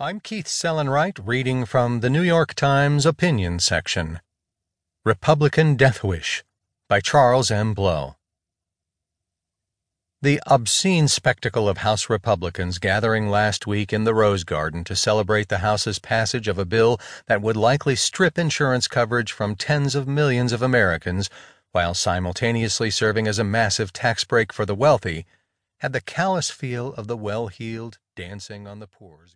I'm Keith Sellon-Wright, reading from the New York Times opinion section. Republican Death Wish by Charles M. Blow. The obscene spectacle of House Republicans gathering last week in the Rose Garden to celebrate the House's passage of a bill that would likely strip insurance coverage from tens of millions of Americans while simultaneously serving as a massive tax break for the wealthy had the callous feel of the well-heeled dancing on the poor's